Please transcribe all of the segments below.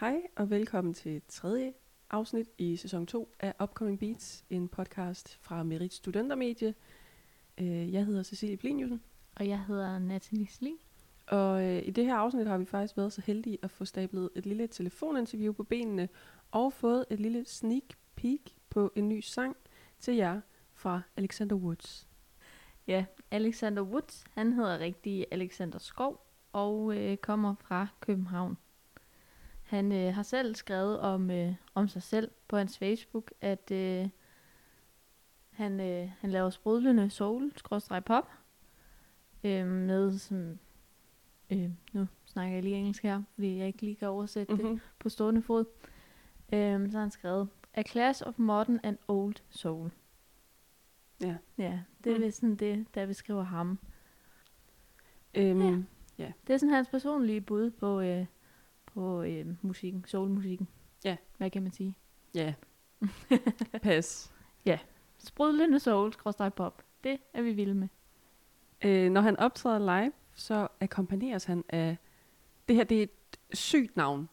Hej og velkommen til tredje afsnit i sæson 2 af Upcoming Beats, en podcast fra Merit Studentermedie. Øh, Jeg hedder Cecilie Pliniusen, Og jeg hedder Natalie Sli. og øh, i det her afsnit har vi faktisk været så heldige at få stablet et lille telefoninterview på benene og fået et lille sneak peek på en ny sang til jer fra Alexander Woods. Ja, Alexander Woods, han hedder rigtig Alexander Skov og øh, kommer fra København. Han øh, har selv skrevet om, øh, om sig selv på hans Facebook, at øh, han, øh, han laver sprudlende soul, skråstreg pop, øh, med sådan, øh, nu snakker jeg lige engelsk her, fordi jeg ikke lige kan oversætte det Mm-hmm. på stående fod. Øhm, så har han skrevet, A Class of Modern and Old Soul. Ja. Ja, det er Mm. sådan det, der beskriver ham. Øhm, Det er sådan hans personlige bud på, øh, på øh, musikken, soulmusikken. Ja. Hvad kan man sige? ja. Pas. Sprudlende soul, pop. Det er vi vilde med. Øh, når han optræder live, så akkompagneres han af... Det her, det er et sygt navn.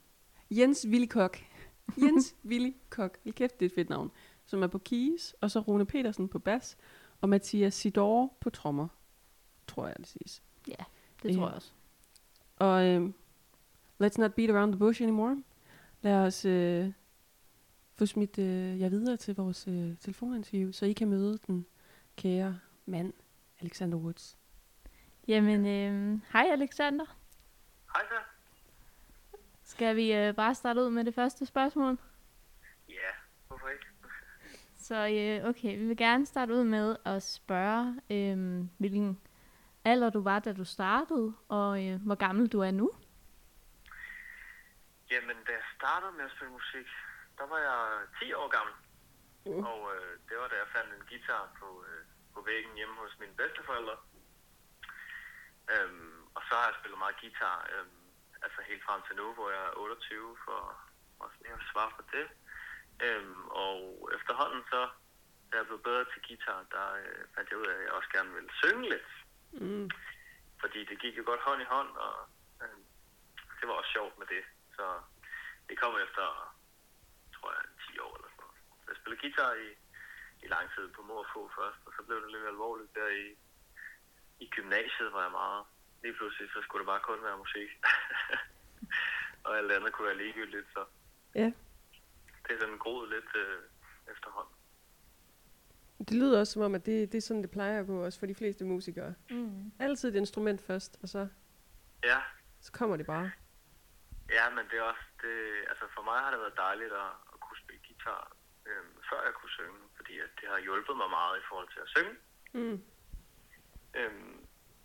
Jens Willikok. Jens Willikok. Hold kæft, det er et fedt navn. Som er på keys, og så Rune Petersen på bas, og Mathias Sidor på trommer. Tror jeg, det siges. Det tror Ja. jeg også. Og øh, let's not beat around the bush anymore. Lad os øh, få smidt øh, jer videre til vores øh, telefoninterview, så I kan møde den kære mand, Alexander Woods. Jamen, øh, hej Alexander. Hej så. Skal vi øh, bare starte ud med det første spørgsmål? Ja, hvorfor ikke? Så øh, okay, vi vil gerne starte ud med at spørge, øh, hvilken alder du var, da du startede, og øh, hvor gammel du er nu. Jamen, da jeg startede med at spille musik, der var jeg 10 år gammel. Uh. Og øh, det var da jeg fandt en guitar på, øh, på væggen hjemme hos mine bedsteforældre. Øhm, og så har jeg spillet meget guitar, øhm, altså helt frem til nu, hvor jeg er 28, for at at svare på det. Øhm, og efterhånden så, da jeg blev bedre til guitar, der øh, fandt jeg ud af, at jeg også gerne ville synge lidt. Mm. fordi det gik jo godt hånd i hånd, og øh, det var også sjovt med det. Så det kom efter, tror jeg, 10 år eller sådan noget. Så jeg spillede guitar i, i lang tid på mor og få først, og så blev det lidt alvorligt der i, i gymnasiet, var jeg meget. Lige pludselig, så skulle det bare kun være musik. og alt andet kunne være ligegyldigt, så Ja. det er sådan groet lidt øh, efterhånden. Det lyder også som om, at det, det er sådan, det plejer at gå også for de fleste musikere. Mm. Altid et instrument først, og så, Ja, så kommer det bare. Ja, men det er også, det, altså for mig har det været dejligt at, at kunne spille guitar, øhm, før jeg kunne synge, fordi at det har hjulpet mig meget i forhold til at synge. Mm. Øhm,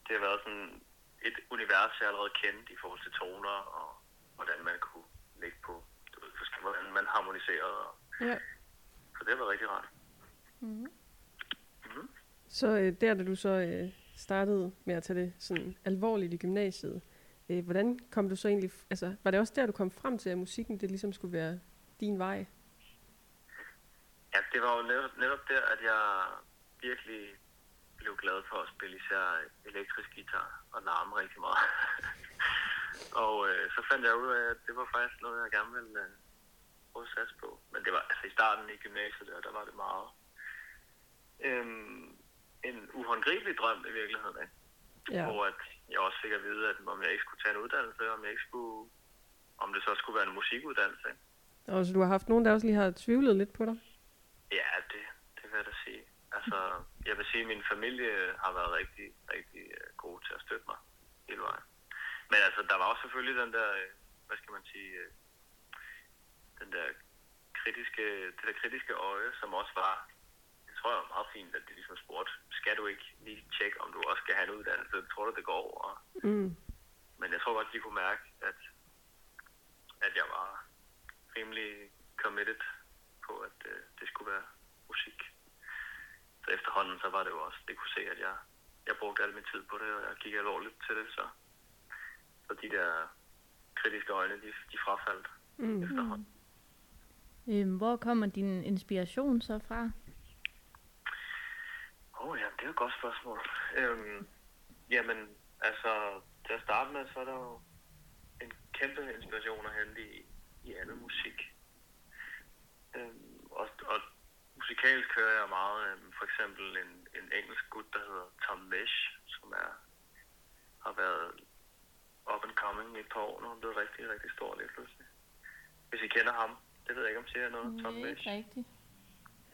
det har været sådan et univers, jeg allerede kendte i forhold til toner, og hvordan man kunne lægge på, du ved, hvordan man harmoniserede. Og, Ja. så det har været rigtig rart. Mm. Mm-hmm. Så øh, der, da du så øh, startede med at tage det sådan alvorligt i gymnasiet, øh, hvordan kom du så egentlig, altså var det også der, du kom frem til, at musikken det ligesom skulle være din vej? Ja, det var jo netop, netop der, at jeg virkelig blev glad for at spille især elektrisk guitar og larme rigtig meget. og øh, så fandt jeg ud af, at det var faktisk noget, jeg gerne ville øh, prøve at satse på. Men det var altså i starten i gymnasiet der, der var det meget øhm, en uhåndgribelig drøm i virkeligheden. Ikke? Ja. Hvor at jeg også fik at vide, at om jeg ikke skulle tage en uddannelse, om jeg ikke skulle, om det så skulle være en musikuddannelse. Og så du har haft nogen, der også lige har tvivlet lidt på dig? Ja, det, det vil jeg da sige. Altså, jeg vil sige, at min familie har været rigtig, rigtig øh, god til at støtte mig hele vejen. Men altså, der var også selvfølgelig den der, øh, hvad skal man sige, øh, den der kritiske, det der kritiske øje, som også var, tror jeg var meget fint, at de ligesom spurgte, skal du ikke lige tjekke, om du også skal have en uddannelse? Tror du, det går over? Mm. Men jeg tror godt, de kunne mærke, at, at jeg var rimelig committed på, at øh, det skulle være musik. Så efterhånden, så var det jo også, det kunne se, at jeg, jeg brugte al min tid på det, og jeg gik alvorligt til det, så, så de der kritiske øjne, de, de frafaldt Mm. efterhånden. Øhm, hvor kommer din inspiration så fra? Åh oh, ja, det er et godt spørgsmål. Øhm, jamen, altså, til at starte med, så er der jo en kæmpe inspiration at hente i, i andet musik. Øhm, og, og musikalsk hører jeg meget, øhm, for eksempel en, en engelsk gut, der hedder Tom Mesh, som er, har været up and coming i et par år nu. Han er blevet rigtig, rigtig stor lige pludselig. Hvis I kender ham, det ved jeg ikke, om siger noget. Tom Mesh. ikke rigtigt.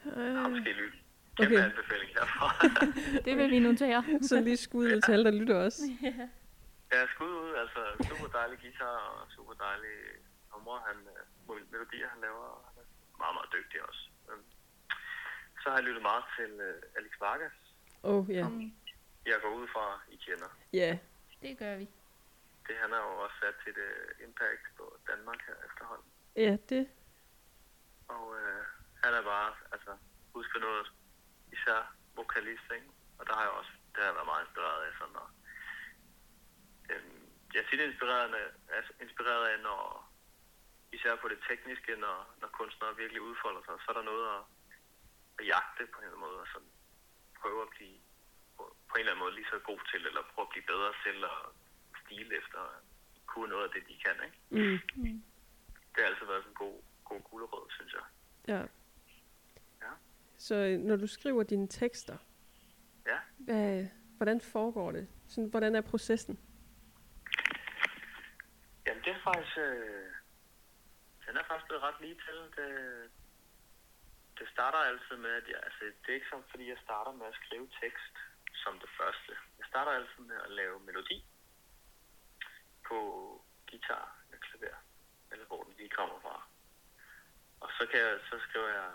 Har Øh, måske lyttet. Kæmpe Okay. anbefaling herfra. Det vil vi notere. så lige skud ud til alle, der lytter også. Ja, skud ud, altså super dejlig guitar og super dejlig numre, han, øh, melodier han laver, og han er meget, meget dygtig også. Øhm, Så har jeg lyttet meget til øh, Alex Vargas. Åh, oh, ja. Mm, Jeg går ud fra, I kender. Ja, det gør vi. Det han har jo også sat sit øh, impact på Danmark her efterhånden. ja, det. Og øh, han er bare, altså, husk for noget, især vokalist, ikke? Og der har jeg også, det har jeg været meget inspireret af, sådan, og, øhm, jeg er tit inspireret af, altså, inspireret af, når, især på det tekniske, når, når kunstnere virkelig udfolder sig, så er der noget at, at jagte på en eller anden måde, og sådan prøve at blive på, på en eller anden måde lige så god til, eller prøve at blive bedre til at stile efter, kunne noget af det, de kan, ikke? Mm, Mm. Det har altid været sådan en god, god gulerod, synes jeg. ja. Så øh, når du skriver dine tekster, Ja. hvad, hvordan foregår det? Sådan, hvordan er processen? Jamen, det er faktisk... Øh, den er faktisk blevet ret lige til. Det, det starter altid med, at jeg, altså, det er ikke sådan, fordi jeg starter med at skrive tekst som det første. Jeg starter altid med at lave melodi på guitar eller klaver, eller hvor den lige kommer fra. Og så, kan jeg, så skriver jeg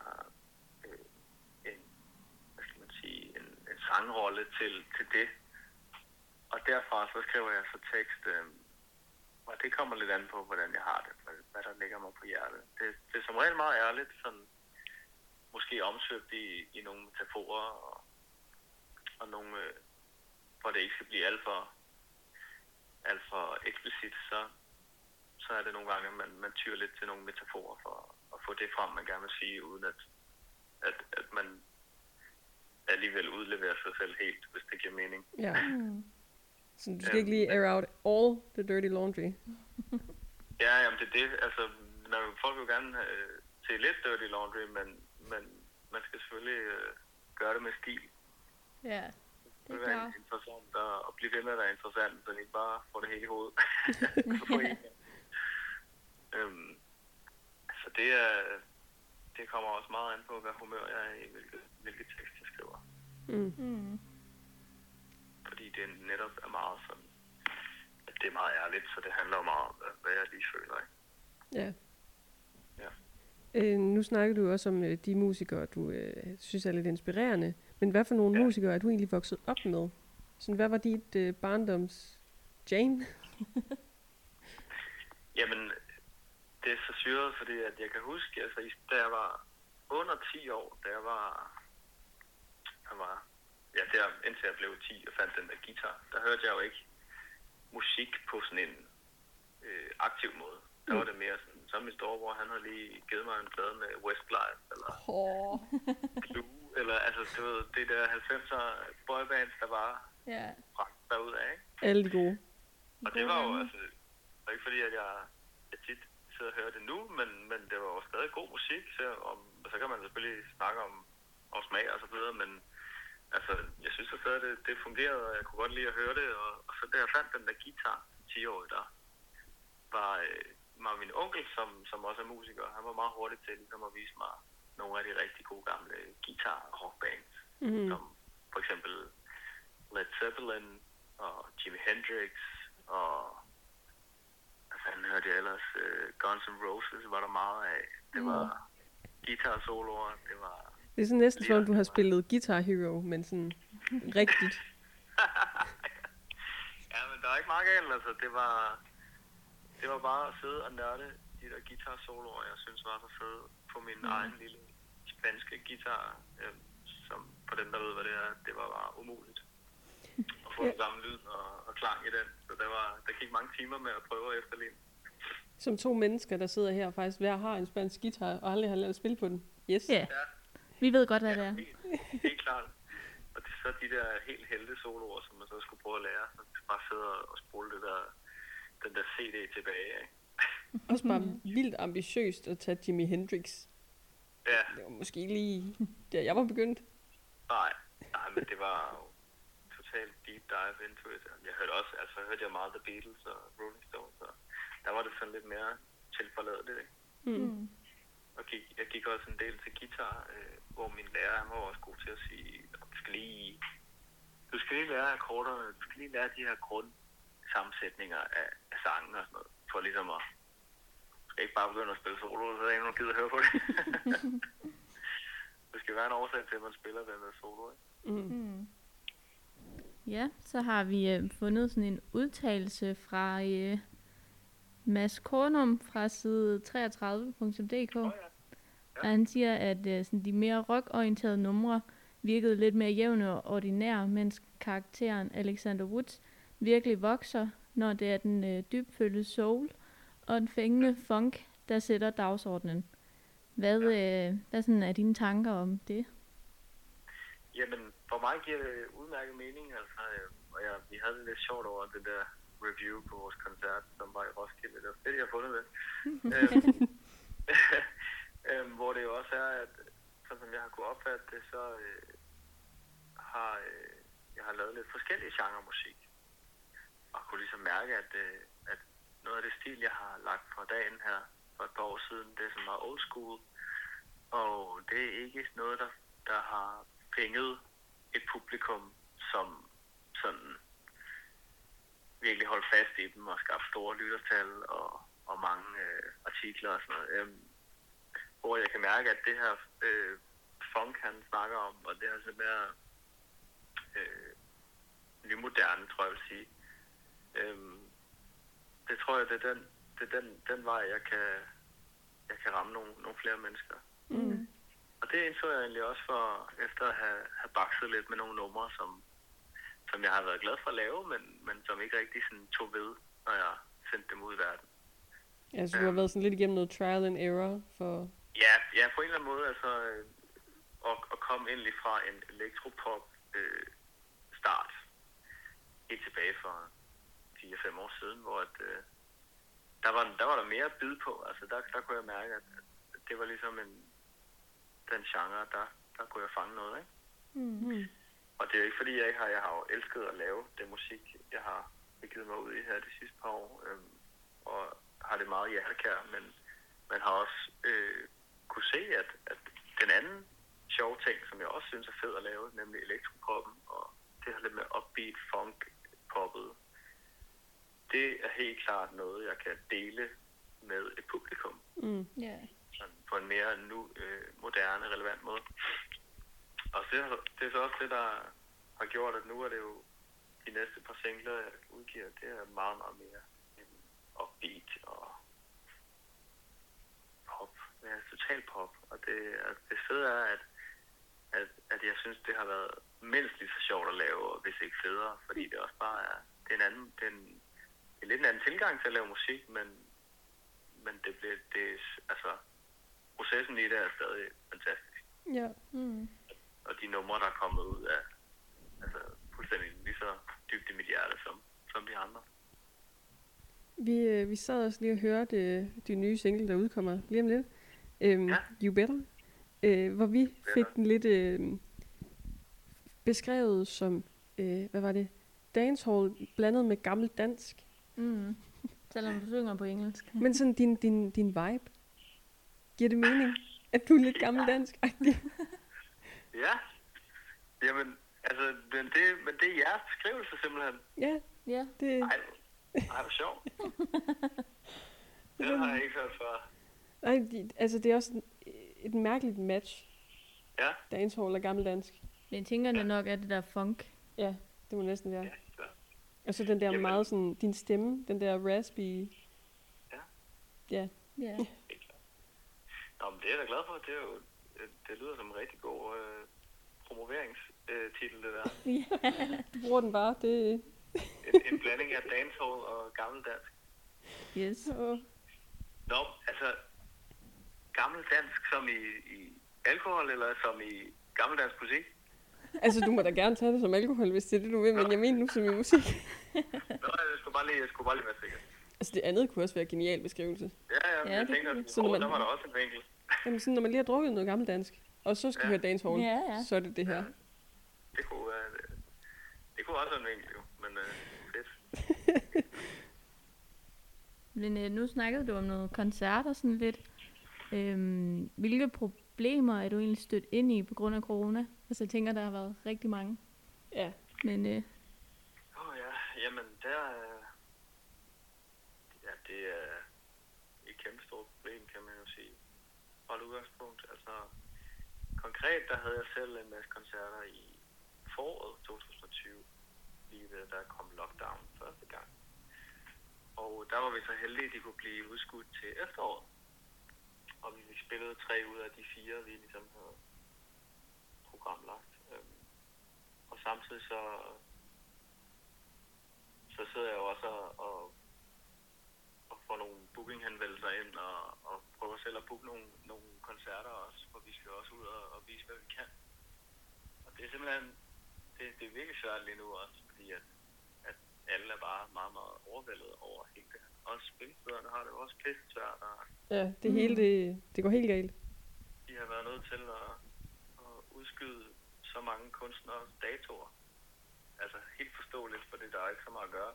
øh, en, hvad skal man sige, en, en sangrolle til, til det. Og derfra så skriver jeg så tekst, øh, og det kommer lidt an på, hvordan jeg har det, hvad, hvad der ligger mig på hjertet. Det, det er som regel meget ærligt, sådan, måske omsøgt i, i nogle metaforer, og, og nogle, øh, hvor det ikke skal blive alt for, alt for eksplicit, så, så er det nogle gange, at man, man tyrer lidt til nogle metaforer for at få det frem, man gerne vil sige, uden at, at, at man alligevel udleverer sig selv helt, hvis det giver mening. Ja. Mm. Så du skal ikke lige air out all the dirty laundry. Ja, jamen det er det. Altså, når folk vil gerne øh, se lidt dirty laundry, men, men man skal selvfølgelig øh, gøre det med stil. Ja, Det det er klart. interessant at, at blive ved med at være interessant, så det ikke bare får det hele i hovedet. Øhm, så det er, det kommer også meget an på, hvad humør jeg er i, hvilket, hvilket tekst. Mm. Mm. Fordi det netop er meget sådan, at det er meget ærligt, så det handler meget om, hvad- jeg lige føler. Ikke? Ja. Ja. Øh, nu snakker du også om øh, de musikere, du øh, synes er lidt inspirerende. Men hvad for nogle Ja. musikere er du egentlig vokset op med? Sådan, hvad var dit øh, barndoms Jane? Jamen, det er så syret, fordi at jeg kan huske, altså, da jeg var under 10 år, da jeg var, jeg var ja, der, indtil jeg blev 10 og fandt den der guitar, der hørte jeg jo ikke musik på sådan en øh, aktiv måde. Der var det mere sådan, så min storebror, han havde lige givet mig en plade med Westlife, eller Oh. Clue, eller altså, du ved, det der 90'er boybands, der bare Ja. bragt derud af, ikke? Alle de gode. Og det var jo altså, det var ikke fordi, at jeg, jeg tit sidder og hører det nu, men, men det var jo stadig god musik, så, om, så kan man selvfølgelig snakke om, om smag og så videre, men altså, jeg synes at stadig, det, det fungerede, og jeg kunne godt lide at høre det, og, og så da jeg fandt den der guitar, 10 år der, var, øh, var min onkel, som, som også er musiker, han var meget hurtig til ligesom at vise mig nogle af de rigtig gode gamle guitar rockbands, Mm. som for eksempel Led Zeppelin og Jimi Hendrix og hvad fanden hørte jeg ellers? Uh, Guns N' Roses var der meget af. Det var guitar soloer, det var... Det er sådan næsten som om, du har spillet Guitar Hero, men sådan rigtigt. ja, men der er ikke meget galt, altså. Det var, det var bare at sidde og nørde de der guitar soloer, jeg synes var så fede på min mm. egen lille spanske guitar, øh, som for dem, der ved, hvad det er, det var bare umuligt at få den samme lyd og, og klang i den. Så der, var, der gik mange timer med at prøve at efterligne. Som to mennesker, der sidder her og faktisk hver har en spansk guitar, og aldrig har lavet spil på den. Yes. Ja, Ja, vi ved godt, hvad det er. helt, helt klart. Og det, så de der helt helte soloer, som man så skulle prøve at lære, så bare sidde og spole det der, den der CD tilbage. Ikke? Også bare vildt ambitiøst at tage Jimi Hendrix. Ja, Det var måske ikke lige der, jeg var begyndt. nej, nej, men det var jo totalt deep dive into it. Jeg hørte også, altså hørte jeg meget The Beatles og Rolling Stones, og der var det sådan lidt mere tilforladeligt, ikke? Mm. Og gik, jeg gik også en del til guitar, øh, hvor min lærer han var også god til at sige, "Nå, du skal lige, du skal lige lære akkorderne, du skal lige lære de her grundsammensætninger af, af sangen og sådan noget, for ligesom at, du skal ikke bare begynde at spille solo, så er der ikke nogen, der gider at høre på det. der skal være en årsag til, at man spiller den der solo, ikke? Mm. Mm. Ja, så har vi øh, fundet sådan en udtalelse fra øh, Mads Kornum fra side 33.dk. Åh, ja. Og han siger, at øh, sådan, de mere rockorienterede numre virkede lidt mere jævne og ordinære, mens karakteren Alexander Woods virkelig vokser, når det er den øh, dybfølte soul og den fængende funk, der sætter dagsordenen. Hvad, øh, hvad sådan er dine tanker om det? Jamen, for mig giver det udmærket mening, altså, øh, og jeg, vi havde det lidt sjovt over den der review på vores koncert, som var i Roskilde. Det var fedt, jeg har fundet det. øhm, øhm, hvor det jo også er, at sådan som jeg har kunne opfatte det, så øh, har øh, jeg har lavet lidt forskellige genre musik. Og kunne ligesom mærke, at, øh, at noget af det stil, jeg har lagt for dagen her for et par år siden, det er sådan meget old school. Og det er ikke noget, der, der har fænget et publikum, som sådan virkelig holdt fast i dem og skabt store lyttertal og, og mange øh, artikler og sådan noget. Øhm, hvor jeg kan mærke, at det her øh, funk, han snakker om, og det her sådan mere øh, nymoderne, tror jeg vil sige, øhm, det tror jeg, det er den, det er den, den vej, jeg kan, jeg kan ramme nogle, nogle flere mennesker. Mm. Og det indså jeg egentlig også for, efter at have, have bakset lidt med nogle numre, som, som jeg har været glad for at lave, men, men som ikke rigtig sådan tog ved, når jeg sendte dem ud i verden. Ja, så du har været sådan lidt igennem noget trial and error for... Ja, ja på en eller anden måde, altså, øh, at, at komme endelig fra en elektropop øh, start, helt tilbage for 4-5 år siden, hvor at, øh, der, var, der var der mere at byde på. Altså, der, der kunne jeg mærke, at, det var ligesom en, den genre, der, der kunne jeg fange noget, ikke? Mm. Og det er jo ikke fordi, jeg ikke har, jeg har jo elsket at lave det musik, jeg har begivet mig ud i her de sidste par år, øhm, og har det meget hjertekær, men man har også øh, kunne se, at, at den anden sjove ting, som jeg også synes er fed at lave, nemlig elektropoppen, og det her lidt med upbeat funk poppet, det er helt klart noget, jeg kan dele med et publikum Mm. Ja. sådan på en mere nu øh, moderne, relevant måde. Og det, er- det er så også det, der har gjort, at nu er det jo de næste par singler, jeg udgiver, det er meget, meget mere upbeat og pop. Ja, total pop. Og det, er- det fede er, at, at, at jeg synes, det har været mindst lige så sjovt at lave, og hvis ikke federe, fordi det også bare er, det er en anden, det er en, det er lidt en anden tilgang til at lave musik, men, men det bliver, det, er- altså, processen i det er stadig fantastisk. Ja. Mm. Og de numre, der er kommet ud af, altså, fuldstændig lige så dybt i mit hjerte, som, som de andre. Vi, øh, vi sad også lige og hørte øh, de nye single, der udkommer lige om lidt. Øhm, Ja. You Better. Øh, hvor vi fik den lidt øh, beskrevet som, øh, hvad var det? Dancehall blandet med gammel dansk. Mm. Selvom du synger på engelsk. Men sådan din, din, din vibe. Giver det mening, at du er lidt gammel dansk? Ja, jamen, altså, men det, men det er jeres beskrivelse simpelthen. ja, Ja. det, Ej, ej hvor sjovt. Det har jeg ikke hørt før. Ej, de, altså, det er også en, et mærkeligt match. Ja, Dancehall og gammel dansk. Men jeg tænker det nok, at det der funk. Ja, det må næsten være. ja, så. Og så den der Jamen. meget sådan, din stemme, den der raspy. Ja. Ja. Ja. Nå, men det er jeg da glad for. Det, er jo, det, lyder som en rigtig god øh, promoveringstitel, det der. Du bruger den bare, det En, en blanding af dancehall og gammeldansk. Yes. Åh. Nå, altså, gammeldansk som i, i alkohol, eller som i gammeldansk musik? Altså, du må da gerne tage det som alkohol, hvis det er det, du vil, men jeg mener nu som i musik. Nå, jeg skulle bare lige, jeg skulle bare lige være sikker. Altså det andet kunne også være en genial beskrivelse. Ja, ja, Ja, ja jeg det tænker, at. Så når man- der var der også en vinkel. Jamen sådan, når man lige har drukket noget gammeldansk, og så skal Ja. ja. høre horn, Ja, ja. så er det det her. Det kunne, være, det, det kunne også være en vinkel, jo. Men øh, fedt. Men øh, nu snakkede du om noget koncert og sådan lidt. Øhm, hvilke problemer er du egentlig stødt ind i på grund af corona? Altså jeg tænker, der har været rigtig mange. Ja. Men øh, Åh oh, ja, jamen der... øh, Ja, det er et kæmpe stort problem, kan man jo sige. Hold udgangspunkt. Altså, konkret, der havde jeg selv en masse koncerter i foråret 2020, lige ved, der kom lockdown første gang. Og der var vi så heldige, at de kunne blive udskudt til efteråret. Og vi spillede tre ud af de fire, vi ligesom havde programlagt. Øhm, Og samtidig så så sidder jeg jo også og, og, får nogle bookinghenvendelser ind og, og prøver selv at booke nogle, nogle koncerter også, for vi skal også ud og, og vise, hvad vi kan. Og det er simpelthen, det, det er virkelig svært lige nu også, fordi at alle er bare meget, meget overvældet over hele det her. Også spilstederne har det jo også pisse svært, og Ja, det Mm. hele, det, det går helt galt. de har været nødt til at, at udskyde så mange kunstnere datoer. Altså helt forståeligt, for der er ikke så meget at gøre.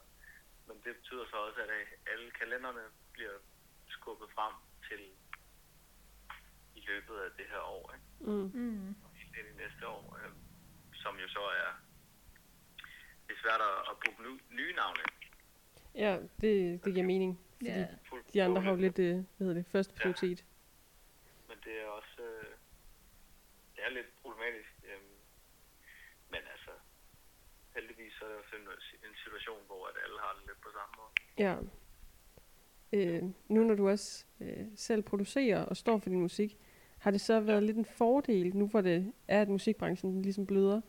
Men det betyder så også, at alle kalenderne bliver skubbet frem til i løbet af det her år, ikke? Mm. mm, og helt ind i næste år, øh, som jo så er, det er svært at, at booke ny, nye navne. Ja, det, det giver mening. Fordi ja. De andre har jo lidt, øh, hvad hedder det, første Ja. prioritet. Men det er også, øh, det er lidt problematisk. Øh, men altså, heldigvis så er det også en, situation, hvor at alle har det lidt på samme måde. Ja. Øh, nu når du også øh, selv producerer og står for din musik, har det så været lidt en fordel, nu hvor det er, at musikbranchen ligesom bløder?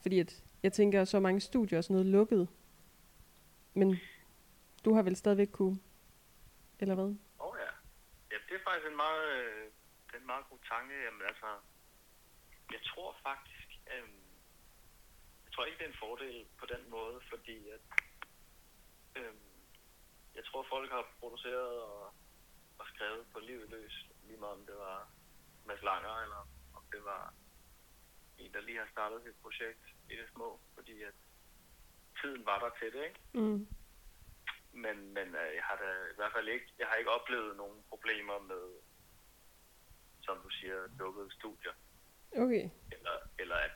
Fordi at, jeg tænker, så mange studier og sådan noget lukket. Men du har vel stadigvæk kunne, eller hvad? Åh oh, ja. Ja, det er faktisk en meget, øh, det er en meget god tanke. Jamen altså, jeg tror faktisk, øh, jeg tror ikke, det er en fordel på den måde, fordi at, øh, jeg tror, folk har produceret og, og skrevet på livet løs, lige meget om det var Mads Langer, eller om det var en, der lige har startet et projekt i det små, fordi at tiden var der til det, ikke? Mm. Men, men øh, jeg har da i hvert fald ikke, jeg har ikke oplevet nogen problemer med, som du siger, lukkede studier. Okay. Eller, eller at,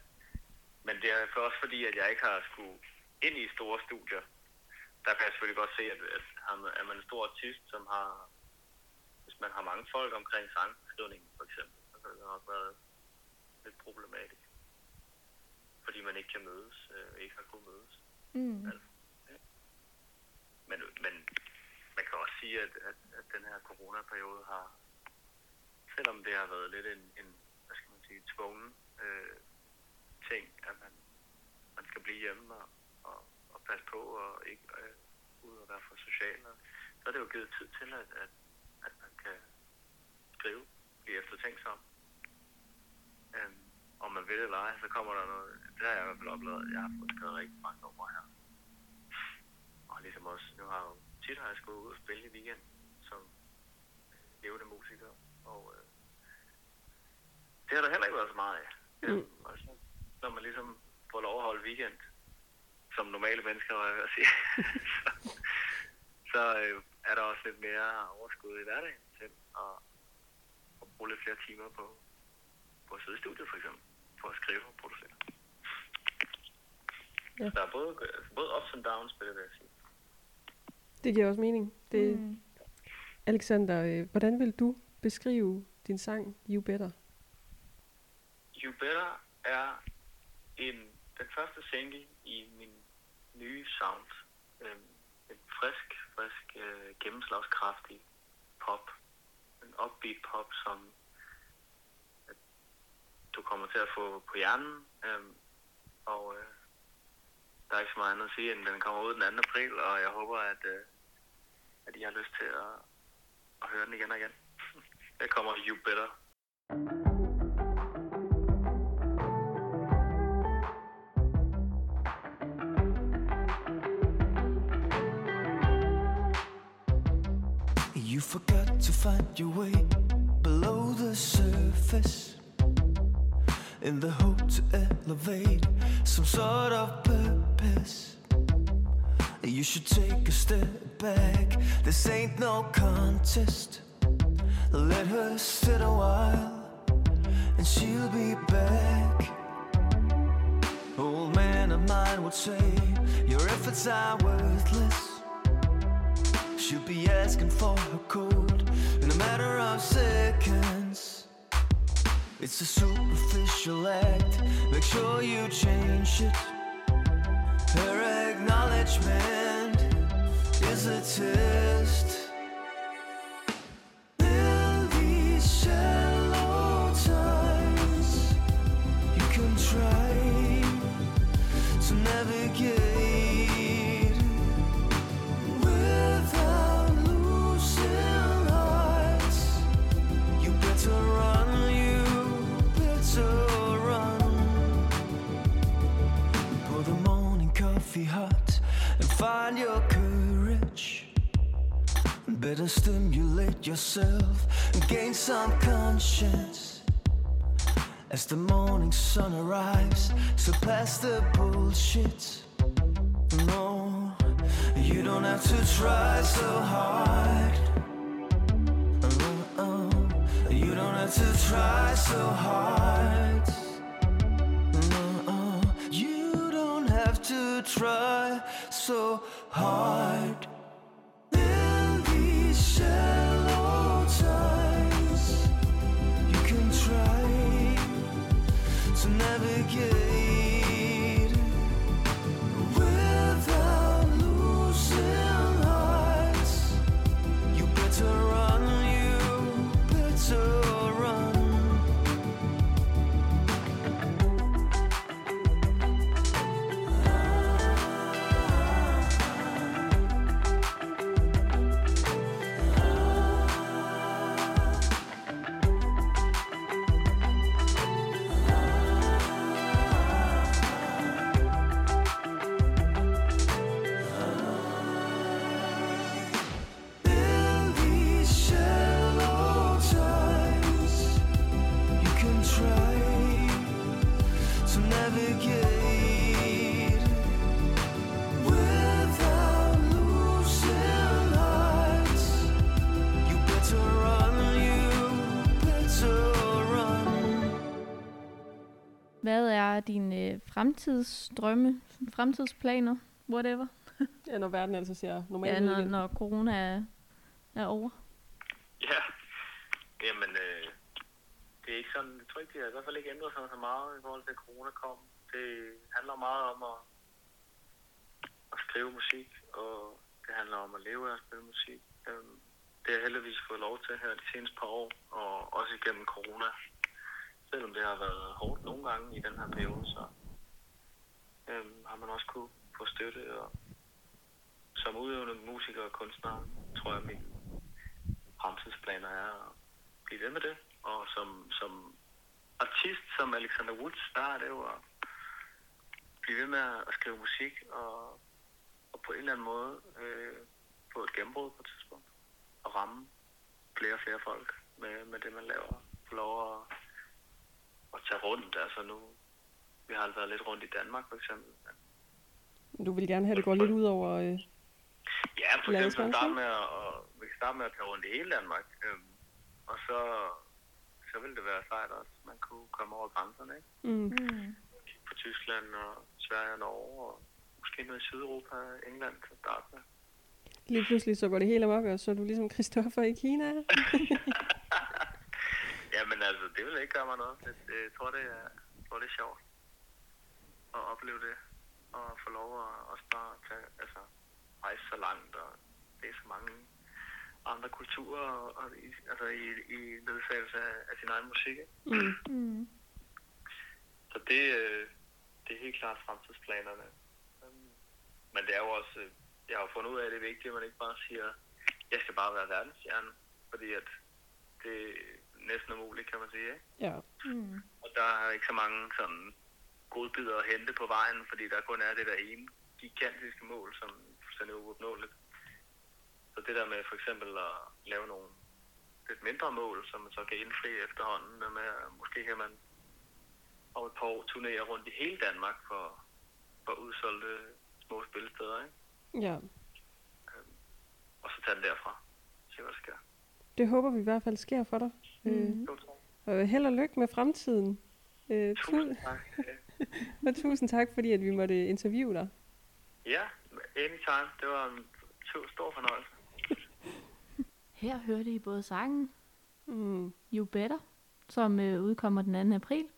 men det er for også fordi, at jeg ikke har skulle ind i store studier. Der kan jeg selvfølgelig godt se, at, at er man en stor artist, som har, hvis man har mange folk omkring sangskrivningen for eksempel, så kan det nok være lidt problematisk. Fordi man ikke kan mødes, øh, ikke har kunnet mødes. Mm. Men, men man kan også sige, at, at, at den her coronaperiode har, selvom det har været lidt en, en hvad skal man sige, tvungen øh, ting, at man, man skal blive hjemme og, og, og passe på og ikke øh, ud og være for social, og, så er det jo givet tid til, at, at, at man kan skrive, blive eftertænksom. Øhm, om man vil det eller ej, så kommer der noget, det har jeg i hvert fald oplevet, jeg har fået skrevet rigtig mange numre her. Og ligesom også, nu har jeg jo tit har jeg skulle ud og spille i weekend som levende musiker, og øh, det har der heller ikke været så meget af. Mm. Mm. Og så, når man ligesom får lov at holde weekend, som normale mennesker, var jeg at sige, så, så øh, er der også lidt mere overskud i hverdagen til at, at bruge lidt flere timer på, på at sidde i studiet for eksempel, på at skrive og producere. Ja. Ja. Der er både, både ups and downs på det, vil jeg sige. Det giver også mening. Det, mm. Alexander, øh, hvordan vil du beskrive din sang You Better? You Better er en, den første single i min nye sound. Øhm, en frisk, frisk, øh, gennemslagskraftig pop. En upbeat pop, som du kommer til at få på hjernen. Øh, og øh, der er ikke så meget andet at sige, end den kommer ud den 2. april, og jeg håber, at, øh, at I har lyst til at, at høre den igen og igen. Der kommer You Better. You forgot to find your way below the surface in the hope to elevate some sort of purpose. You should take a step back. This ain't no contest. Let her sit a while and she'll be back. Old man of mine would say your efforts are worthless. She'll be asking for her code in a matter of seconds. It's a superficial act. Make sure you change it. Her acknowledgement is a test. Yourself and gain some conscience. As the morning sun arrives, So pass the bullshit. No, you don't have to try so hard. Uh-uh. You don't have to try so hard. Uh-uh. You don't have to try so hard. Fremtidsdrømme, fremtidsplaner, whatever? Ja, når verden altså ser normalt Ja, ud når, igen. når corona er, er over. Ja, jamen, øh, det er ikke sådan, jeg tror ikke, det har i hvert fald ikke ændret sig så meget i forhold til, at corona kom. Det handler meget om at, at skrive musik, og det handler om at leve af at spille musik. Øhm, det har jeg heldigvis fået lov til her de seneste par år, og også igennem corona. Selvom det har været hårdt nogle gange i den her periode, så øh, har man også kunne få støtte. Og som udøvende musiker og kunstner, tror jeg, min fremtidsplaner er at blive ved med det. Og som, som artist, som Alexander Woods, der er det jo at blive ved med at skrive musik og, og på en eller anden måde øh, få et gennembrud på et tidspunkt. Og ramme flere og flere folk med, med det, man laver. Få lov at, at tage rundt. Altså nu, vi har været lidt rundt i Danmark for eksempel. Du vil gerne have, at det går lidt ud over... Øh, Ja, for eksempel starte med at, og, vi kan starte med at tage rundt i hele Danmark. Øhm, og så, så ville det være sejt også, at man kunne komme over grænserne, ikke? mm, Mm. Kigge på Tyskland og Sverige og Norge, og måske noget i Sydeuropa, England til at starte med. lige pludselig så går det helt amok, og så er du ligesom Christoffer i Kina. Jamen altså, det vil ikke gøre mig noget. Det, det, jeg, tror, det er, jeg tror, det er sjovt at opleve det. Og få lov at også bare tage, altså, rejse så langt, og det er så mange andre kulturer, og, og i, altså i, i ledsagelse af, af sin egen musik. Mm. Mm. Så det, øh, det er helt klart fremtidsplanerne. Øhm, Men det er jo også, øh, jeg har fundet ud af, at det er vigtigt, at man ikke bare siger, jeg skal bare være verdensstjerne, fordi at det er næsten umuligt, kan man sige. Ikke? Ja. Mm. Og der er ikke så mange sådan godbidder at hente på vejen, fordi der kun er det der ene gigantiske mål, som er fuldstændig uopnåeligt. Så så det der med for eksempel at lave nogle lidt mindre mål, som man så kan indfri efterhånden, med, med at måske kan man om et par år turnere rundt i hele Danmark for, for udsolgte små spillesteder, ikke? Ja, og så tage den derfra. Se hvad der sker. det håber vi i hvert fald sker for dig. Mm. Øh, og held og lykke med fremtiden. Øh, tu- Tusind tak. og tusind tak, fordi at vi måtte interviewe dig. Ja, anytime. Det var en to- stor fornøjelse. Her hørte I både sangen Mm. You Better, som øh, udkommer den 2. april.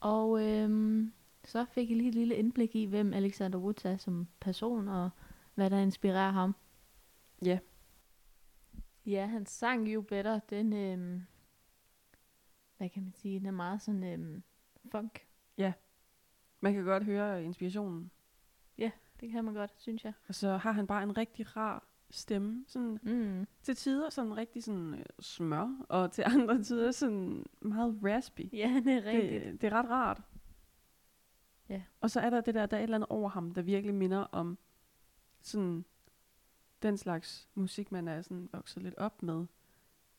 Og øhm, så fik I lige et lille indblik i, hvem Alexander Woods er som person, og hvad der inspirerer ham. Ja. Ja, hans sang You Better, den, øhm, hvad kan man sige, den er meget sådan øhm, funk. Man kan godt høre inspirationen. Det kan man godt, synes jeg. Og så har han bare en rigtig rar stemme. Sådan, Mm. til tider sådan rigtig sådan øh, smør, og til andre tider sådan meget raspy. Ja, det er rigtigt. Det, det er ret rart. Ja. Og så er der det der, der er et eller andet over ham, der virkelig minder om sådan den slags musik, man er sådan vokset lidt op med.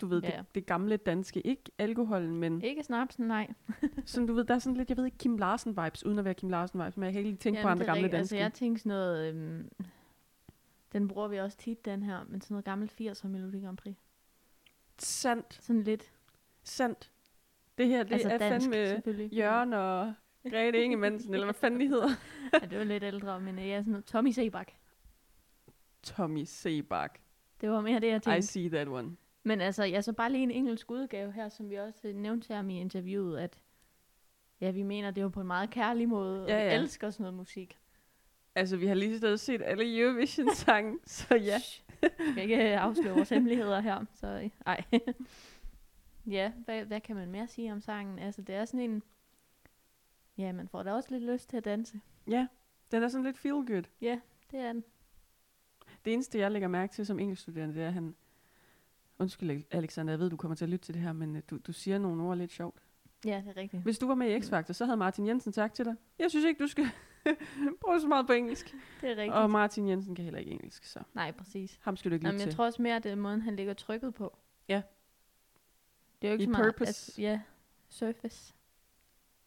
Du ved, Ja. det, det gamle danske, ikke alkoholen, men Ikke snapsen, nej. sådan, du ved, der er sådan lidt, jeg ved ikke, Kim Larsen-vibes, uden at være Kim Larsen-vibes, men jeg kan ikke lige tænke på Jamen, andre det er gamle rigtigt. danske. Altså, jeg tænker sådan noget... Øhm, den bruger vi også tit, den her, men sådan noget gammelt 80'er Melodi Grand Prix. Sandt, Sådan lidt. sandt. Det her, det altså er dansk, fandme selvfølgelig. Jørgen og Grete Ingemannsen, eller hvad fanden de hedder. Ja, det var lidt ældre, men øh, ja, sådan noget. Tommy Sebak. Tommy Sebak. Det var mere det, jeg I tænkte. see that one. Men altså, ja, så bare lige en engelsk udgave her, som vi også øh, nævnte ham i interviewet, at ja, vi mener, det jo på en meget kærlig måde, og Ja, vi ja. elsker sådan noget musik. Altså, vi har lige stedet set alle Eurovision-sange, så ja. Jeg skal ikke øh, afsløre vores hemmeligheder her, så øh, ej. ja, hvad, hvad kan man mere sige om sangen? Altså, det er sådan en... Ja, man får da også lidt lyst til at danse. Ja, den er sådan lidt feel good. Ja, det er den. Det eneste, jeg lægger mærke til som engelskstuderende, det er, at han... Undskyld, Alexander, jeg ved, du kommer til at lytte til det her, men øh, du, du siger nogle ord lidt sjovt. Ja, det er rigtigt. Hvis du var med i X-Factor, så havde Martin Jensen sagt til dig, jeg synes ikke, du skal bruge så meget på engelsk. Det er rigtigt. Og Martin Jensen kan heller ikke engelsk, så Nej, præcis. ham skal du ikke Jamen, lytte jeg til. tror også mere, at det er måden, han lægger trykket på. Ja. Det er jo ikke I så meget... purpose. Altså, ja, surface.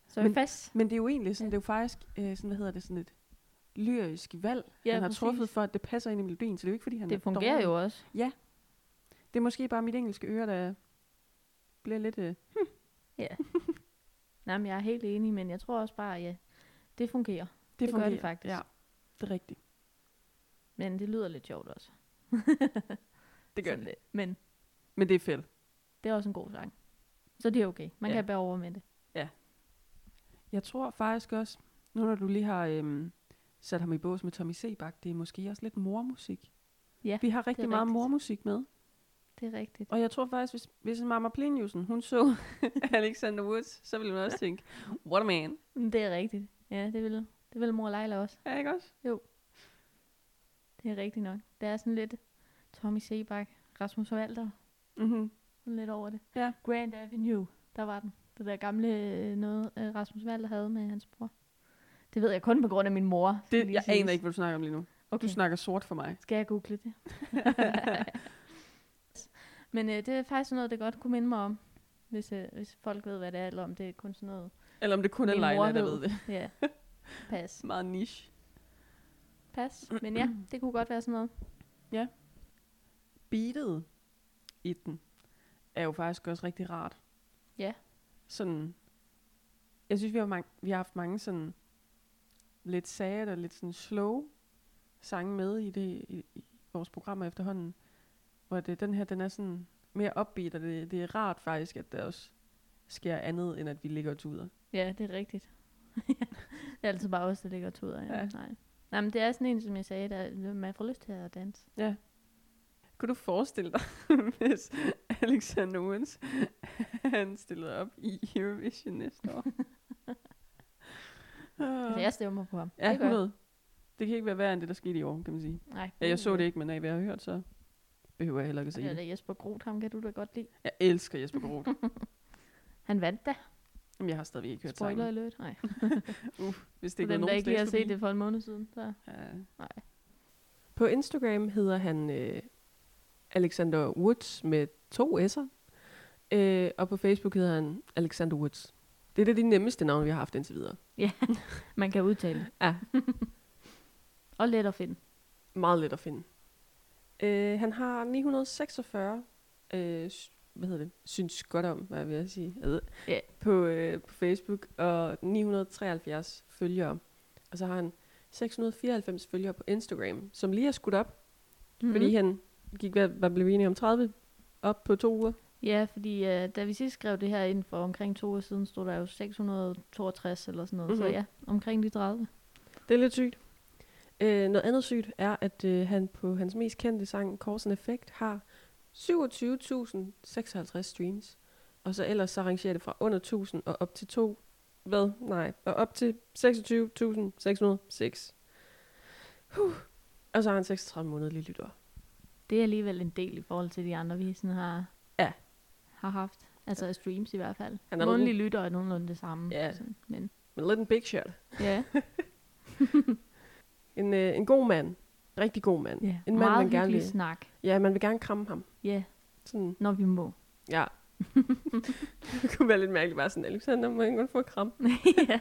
Surface. Men det er jo egentlig sådan, Ja. det er jo faktisk, øh, sådan, hvad hedder det, sådan et lyrisk valg, Ja, han har præcis. truffet for, at det passer ind i melodien, så det er jo ikke, fordi han det er fungerer dårlig. jo også. Det er måske bare mit engelske øre, der bliver lidt... Øh, Nej, men jeg er helt enig, men jeg tror også bare, ja, det fungerer. det, gør fungerer. det faktisk. Ja, det er rigtigt. Men det lyder lidt sjovt også. Det gør Sådan det. lidt. Men Men det er fedt. det er også en god sang. Så det er okay. Man Ja. ja. kan bære over med det. Jeg tror faktisk også, nu når du lige har øhm, sat ham i bås med Tommy Sebak, det er måske også lidt mormusik. Ja, Vi har rigtig meget rigtigt. mormusik med. Det er rigtigt. Og jeg tror faktisk, hvis, hvis Mama Pliniusen, hun så Alexander Woods, så ville hun også tænke, what a man. Men Det er rigtigt. Ja, det vil, det vil mor Leila også. Ja, ikke også? Det er rigtigt nok. Det er sådan lidt Tommy Sebak, Rasmus Walter, Mm-hmm. sådan lidt over det. Ja. Grand Avenue, der var den. Det der gamle øh, noget, øh, Rasmus Walter havde med hans bror. Det ved jeg kun på grund af min mor. Det, jeg aner ikke, hvad du snakker om lige nu. Okay. Du snakker sort for mig. Skal jeg google det? Men øh, det er faktisk noget, det godt kunne minde mig om, hvis, øh, hvis folk ved, hvad det er, eller om det er kun sådan noget. Eller om det kun er Leila, der ved. det. Ja, pas. Meget niche. Pas. Men ja, det kunne godt være sådan noget. Beatet i den er jo faktisk også rigtig rart. Ja. Sådan, jeg synes, vi har, mange, vi har haft mange sådan lidt sad og lidt sådan slow sange med i, det, i, i vores programmer efterhånden. Hvor det, den her, den er sådan mere upbeat, og det, det er rart faktisk, at der også sker andet, end at vi ligger og tuder. Ja, det er rigtigt. det er altid bare os, der ligger og tuder. Ja. Ja. Nej. Nej, men det er sådan en, som jeg sagde, der man får lyst til at danse. Kunne du forestille dig, hvis Alexander Woods, han stillede op i Eurovision næste år? Altså, jeg stemmer på ham. Ja, det gør jeg. 100. Det kan ikke være værre end det, der skete i år, kan man sige. Nej. Ja, jeg så det ikke, men af hvad jeg har hørt, så behøver jeg heller ikke at se Eller det. Jesper Groth, ham kan du da godt lide. Jeg elsker Jesper Groth. Han vandt da. Jamen, jeg har stadigvæk ikke hørt Spoiler sangen. alert. Nej. Uh, hvis det ikke dem, der nogen ikke lige har set det for en måned siden. Så. Ja. Nej. På Instagram hedder han øh, Alexander Woods med to s'er. Øh, og på Facebook hedder han Alexander Woods. Det er det de nemmeste navne, vi har haft indtil videre. Man kan udtale. Ja. Og let at finde. Meget let at finde. Øh, han har 946, øh, hvad hedder det, synes godt om, hvad vil jeg sige, jeg ved, Ja. på, øh, på Facebook, og 973 følgere. Og så har han 694 følgere på Instagram, som lige er skudt op, Mm-hmm. mm. fordi han gik, hvad, hvad blev vi enige om, 30 op på to uger. Ja, fordi øh, da vi sidst skrev det her ind for omkring to år siden, stod der jo 662 eller sådan noget. Mm-hmm. Så Mhm. ja, omkring de 30. Det er lidt sygt. Øh, noget andet sygt er, at øh, han på hans mest kendte sang, Cause and Effect, har 27.056 streams. Og så ellers så rangerer det fra under 1000 og op til to, hvad? Nej, og op til 26.606. Huh. Og så har han 36 måneder lytter. Det er alligevel en del i forhold til de andre, vi sådan har, Ja. har haft. Altså af streams i hvert fald. Han er Månedlige lidt- lytter er nogenlunde det samme. Ja. Sådan, men Men lidt en big shot. ja, En, øh, en god mand. Rigtig god mand. ja. En mand, man gerne vil. snak. Ja, man vil gerne kramme ham. Ja, Sådan, når vi må. ja. det kunne være lidt mærkeligt, bare sådan, Alexander, må jeg godt få kram? ja,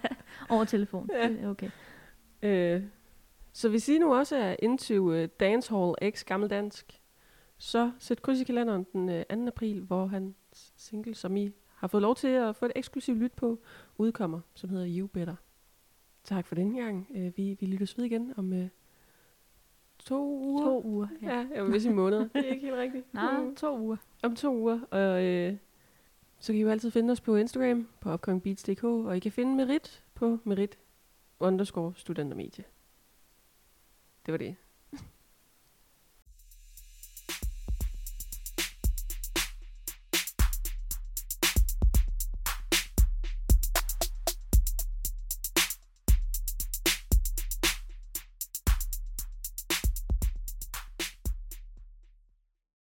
over telefon. Ja. Okay. Øh, så hvis I nu også er into uh, dancehall x gammeldansk, så sæt kryds i kalenderen den uh, 2. april, hvor hans single, som I har fået lov til at få et eksklusivt lyt på, udkommer, som hedder You Better. Tak for denne gang. Uh, vi, vi lyttes ved igen om uh, to uger. To uger. Ja, ja jeg vil i måneder. Det er ikke helt rigtigt. Nej, Mm. to uger. Om to uger. Og øh, så kan I jo altid finde os på Instagram, på upcomingbeats.dk, og I kan finde Merit på Merit underscore studentermedie. Det var det.